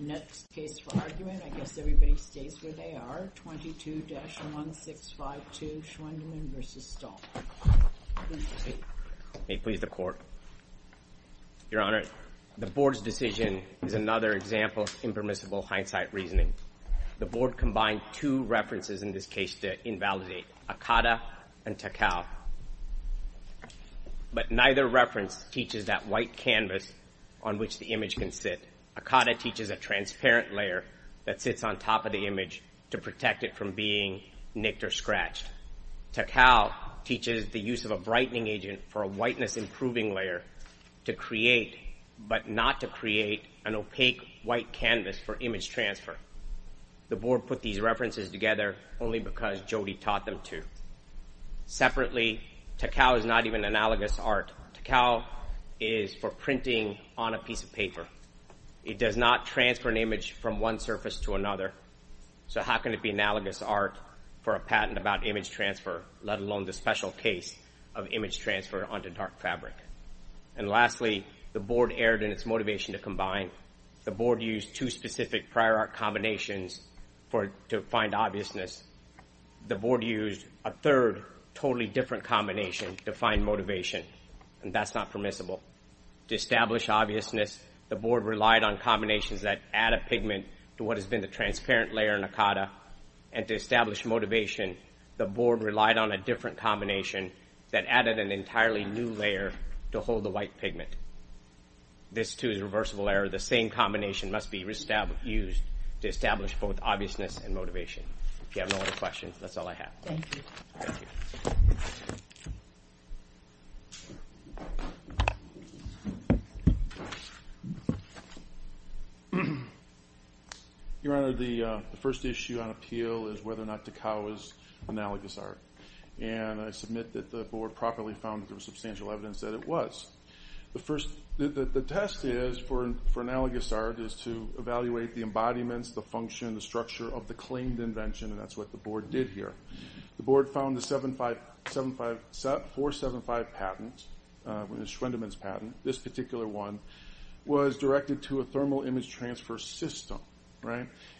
Next case for argument, I guess everybody stays where they are, 22-1652 Schwendimann v. Stahl. May it please the Court. Your Honor, the Board's decision is another example of impermissible hindsight reasoning. The Board combined two references in this case to invalidate, Akata and Takao. But neither reference teaches that white canvas on which the image can sit. Akata teaches a transparent layer that sits on top of the image to protect it from being nicked or scratched. Takao teaches the use of a brightening agent for a whiteness-improving layer to create, but not to create, an opaque white canvas for image transfer. The Board put these references together only because Jody taught them to. Separately, Takao is not even analogous art. Takao is for printing on a piece of paper. It does not transfer an image from one surface to another. So how can it be analogous art for a patent about image transfer, let alone the special case of image transfer onto dark fabric? And lastly, the Board erred in its motivation to combine. The Board used two specific prior art combinations for to find obviousness. The Board used a third, totally different combination to find motivation, and that's not permissible. To establish obviousness, the Board relied on combinations that add a pigment to what has been the transparent layer in Akata. And to establish motivation, the Board relied on a different combination that added an entirely new layer to hold the white pigment. This, too, is reversible error. The same combination must be used to establish both obviousness and motivation. If you have no other questions, that's all I have. Thank you. Your Honor, uh, the first issue on appeal is whether or not Takao is analogous art. And I submit that the Board properly found that there was substantial evidence that it was. The test is, for analogous art, is to evaluate the embodiments, the function, the structure of the claimed invention, and that's what the Board did here. The Board found the 475 patent, uh, Schwendimann's patent, this particular one, was directed to a thermal image transfer system.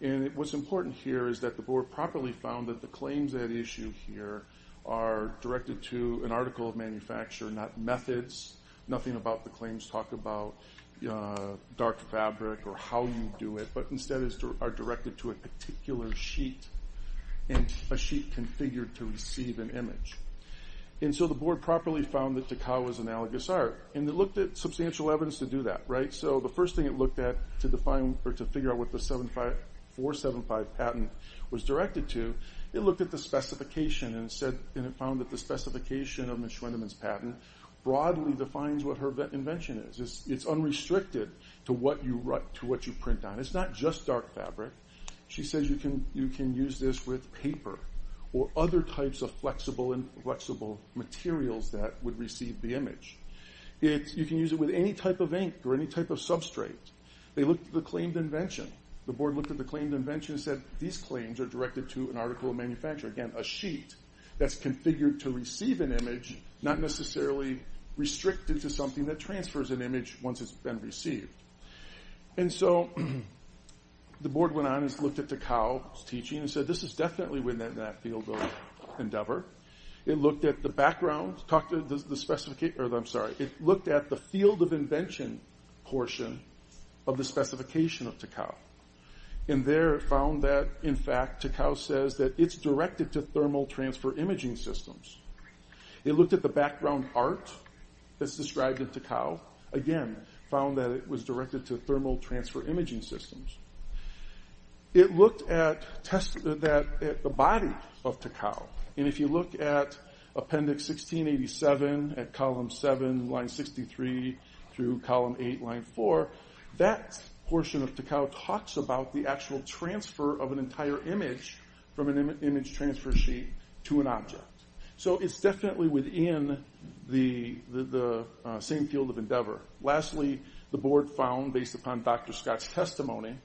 And what's important here is that the Board properly found that the claims at issue here are directed to an article of manufacture, not methods. Nothing about the claims talk about uh, dark fabric or how you do it, but instead are directed to a particular sheet, and a sheet configured to receive an image. And so the Board properly found that Takao was analogous art. And it looked at substantial evidence to do that. Right? So the first thing it looked at to define or to figure out what the 475 patent was directed to, it looked at the specification and said and it found that the specification of Ms. Schwendimann's patent broadly defines what her invention is. It's unrestricted to what you write to what you print on. It's not just dark fabric. She says you can use this with paper or other types of flexible and flexible materials that would receive the image. You can use it with any type of ink or any type of substrate. They looked at the claimed invention. The Board looked at the claimed invention and said these claims are directed to an article of manufacture. Again, a sheet that's configured to receive an image, not necessarily restricted to something that transfers an image once it's been received. And so the Board went on and looked at Takao's teaching and said this is definitely within that field of endeavor. It looked at the background, talked to the specification, or I'm sorry, it looked at the field of invention portion of the specification of Takao. And there it found that, in fact, Takao says that it's directed to thermal transfer imaging systems. It looked at the background art that's described in Takao. Again, found that it was directed to thermal transfer imaging systems. It looked at the body of Takao. And if you look at Appendix 1687 at Column 7, Line 63 through Column 8, Line 4, that portion of Takao talks about the actual transfer of an entire image from an image transfer sheet to an object. So it's definitely within the uh, same field of endeavor. Lastly, the Board found, based upon Dr. Scott's testimony,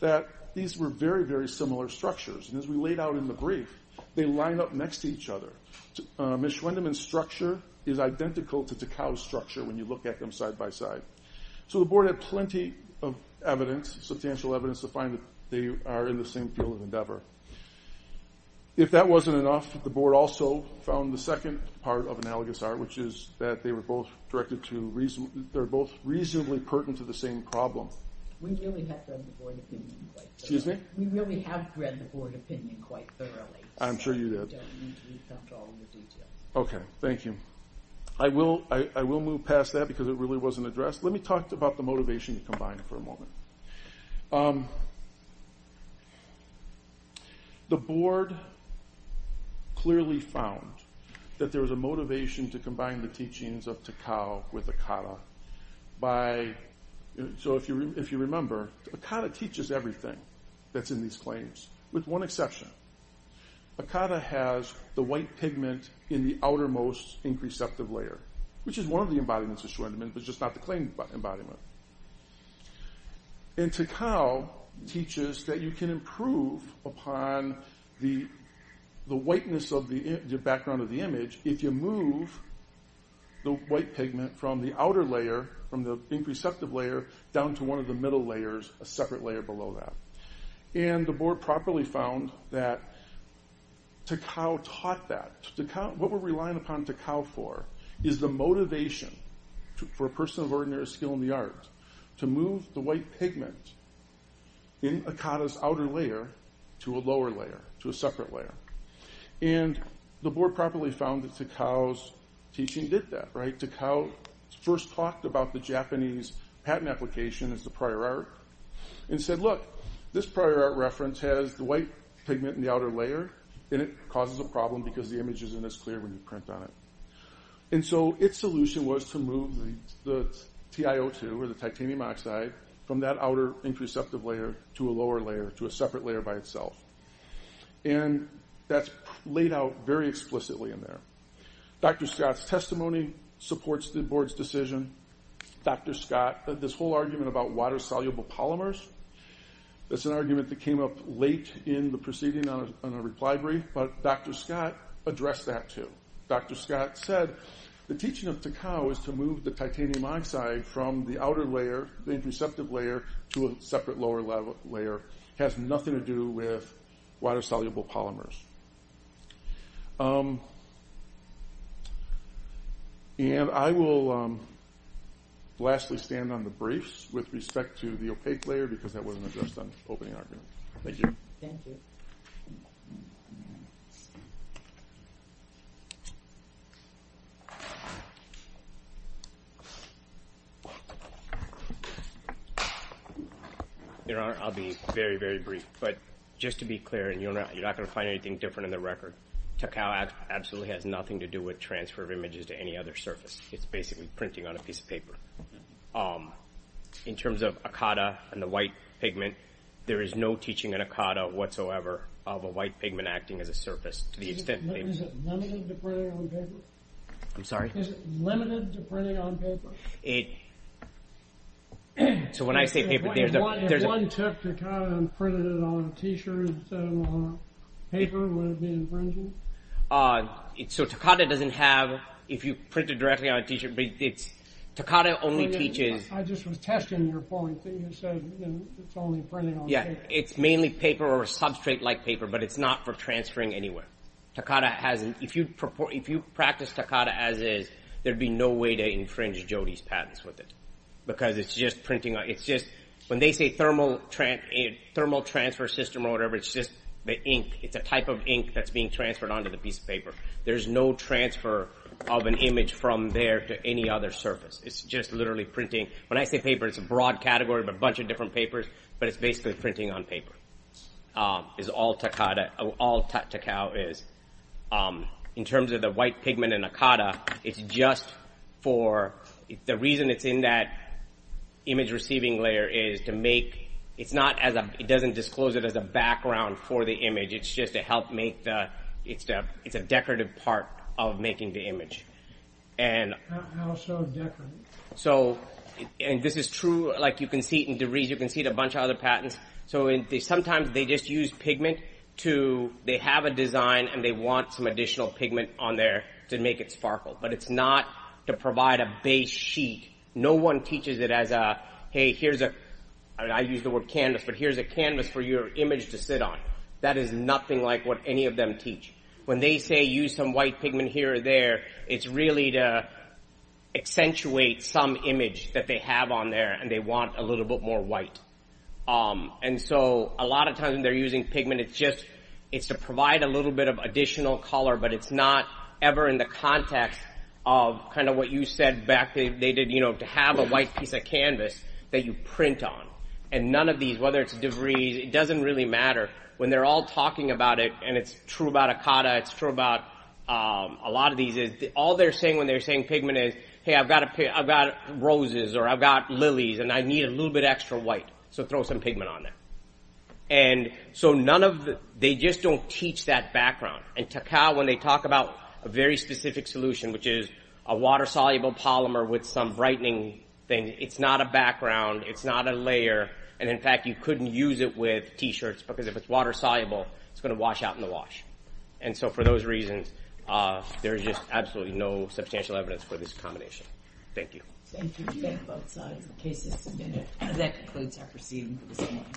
that these were very, very similar structures. And as we laid out in the brief, they line up next to each other. Uh, Ms. Schwendimann's structure is identical to Takao's structure when you look at them side by side. So the Board had plenty of evidence, substantial evidence to find that they are in the same field of endeavor. If that wasn't enough, the board also found the second part of analogous art, which is that they were both directed to, reason they're both reasonably pertinent to the same problem. We really have read the board opinion quite thoroughly. Excuse me? We really have read the board opinion quite thoroughly. I'm sure you so did. We don't need to recount all of the details. Okay, thank you. I will, I, I will move past that because it really wasn't addressed. Let me talk about the motivation to combine for a moment. Um, the board clearly found that there was a motivation to combine the teachings of Takao with Akata by, so if you, if you remember, Akata teaches everything that's in these claims, with one exception. Akata has the white pigment in the outermost ink receptive layer, which is one of the embodiments of Schwendimann, but just not the claimed embodiment. And Takao teaches that you can improve upon the, the whiteness of the background of the image if you move the white pigment from the outer layer, from the ink receptive layer, down to one of the middle layers, a separate layer below that. And the board properly found that Takao taught that. What we're relying upon Takao for is the motivation for a person of ordinary skill in the art to move the white pigment in Akata's outer layer to a lower layer, to a separate layer. And the board properly found that Takao's teaching did that, right? Takao first talked about the Japanese patent application as the prior art and said, look, this prior art reference has the white pigment in the outer layer and it causes a problem because the image isn't as clear when you print on it. And so its solution was to move the, the TiO2 or the titanium oxide from that outer ink receptive layer to a lower layer, to a separate layer by itself. And that's laid out very explicitly in there. Dr. Scott's testimony supports the board's decision. Dr. Scott, uh, this whole argument about water-soluble polymers, that's an argument that came up late in the proceeding on a, reply brief, but Dr. Scott addressed that too. Dr. Scott said the teaching of Takao is to move the titanium oxide from the outer layer, the ink receptive layer, to a separate lower layer. Has nothing to do with water-soluble polymers. Um, And I will um, lastly stand on the briefs with respect to the opaque layer because that wasn't addressed on opening argument. Thank you. Thank you. Your Honor, I'll be very, very brief. But just to be clear, and you're not, you're not going to find anything different in the record, Takao absolutely has nothing to do with transfer of images to any other surface. It's basically printing on a piece of paper. Um, in terms of Akata and the white pigment, there is no teaching in Akata whatsoever of a white pigment acting as a surface to the extent they... Is it limited to printing on paper? I'm sorry? Is it limited to printing on paper? It... So when I say paper, there's a... If one took Takata and printed it on a t-shirt instead of on a paper, would it be infringing? Uh, so Takata doesn't have, if you print it directly on a t-shirt, but it's, Takata only yeah, teaches, I just was testing your point that you said, you know, it's only printing on yeah, paper. it's mainly paper or substrate like paper, but it's not for transferring anywhere. Takata has, if you purport, if you practice Takata as is, there'd be no way to infringe Jody's patents with it. Because it's just printing on, it's just, when they say thermal tran, eh, thermal transfer system or whatever, it's just the ink. It's a type of ink that's being transferred onto the piece of paper. There's no transfer of an image from there to any other surface. It's just literally printing. When I say paper, it's a broad category of a bunch of different papers, but it's basically printing on paper. Um, is all Takao is. Um, in terms of the white pigment in Akata, it's just for, the reason it's in that image receiving layer is to make, it's not as a, it doesn't disclose it as a background for the image. It's just to help make the, it's a, it's a decorative part of making the image. And How, so decorative? so, and this is true, like you can see it in DeVries, you can see it in a bunch of other patents. So sometimes they just use pigment to, they have a design and they want some additional pigment on there to make it sparkle. But it's not to provide a base sheet. No one teaches it as a, hey, here's a I, use the word canvas, but here's a canvas for your image to sit on. That is nothing like what any of them teach. When they say use some white pigment here or there, it's really to accentuate some image that they have on there and they want a little bit more white. Um, and so a lot of times when they're using pigment, it's just, it's to provide a little bit of additional color, but it's not ever in the context of kind of what you said back they did, you know, to have a white piece of canvas that you print on. And none of these, whether it's DeVries, it doesn't really matter. When they're all talking about it, and it's true about Akata, it's true about um, a lot of these, is all they're saying when they're saying pigment is, hey, I've got a, I've got roses or I've got lilies and I need a little bit extra white, so throw some pigment on there. And so none of the, they just don't teach that background. And Takao, when they talk about a very specific solution, which is a water-soluble polymer with some brightening thing, it's not a background, it's not a layer, and in fact you couldn't use it with t-shirts because if it's water-soluble, it's going to wash out in the wash. And so for those reasons, uh, there's just absolutely no substantial evidence for this combination. Thank you. Thank you. Thank both sides. The case is submitted. That concludes our proceeding for this morning.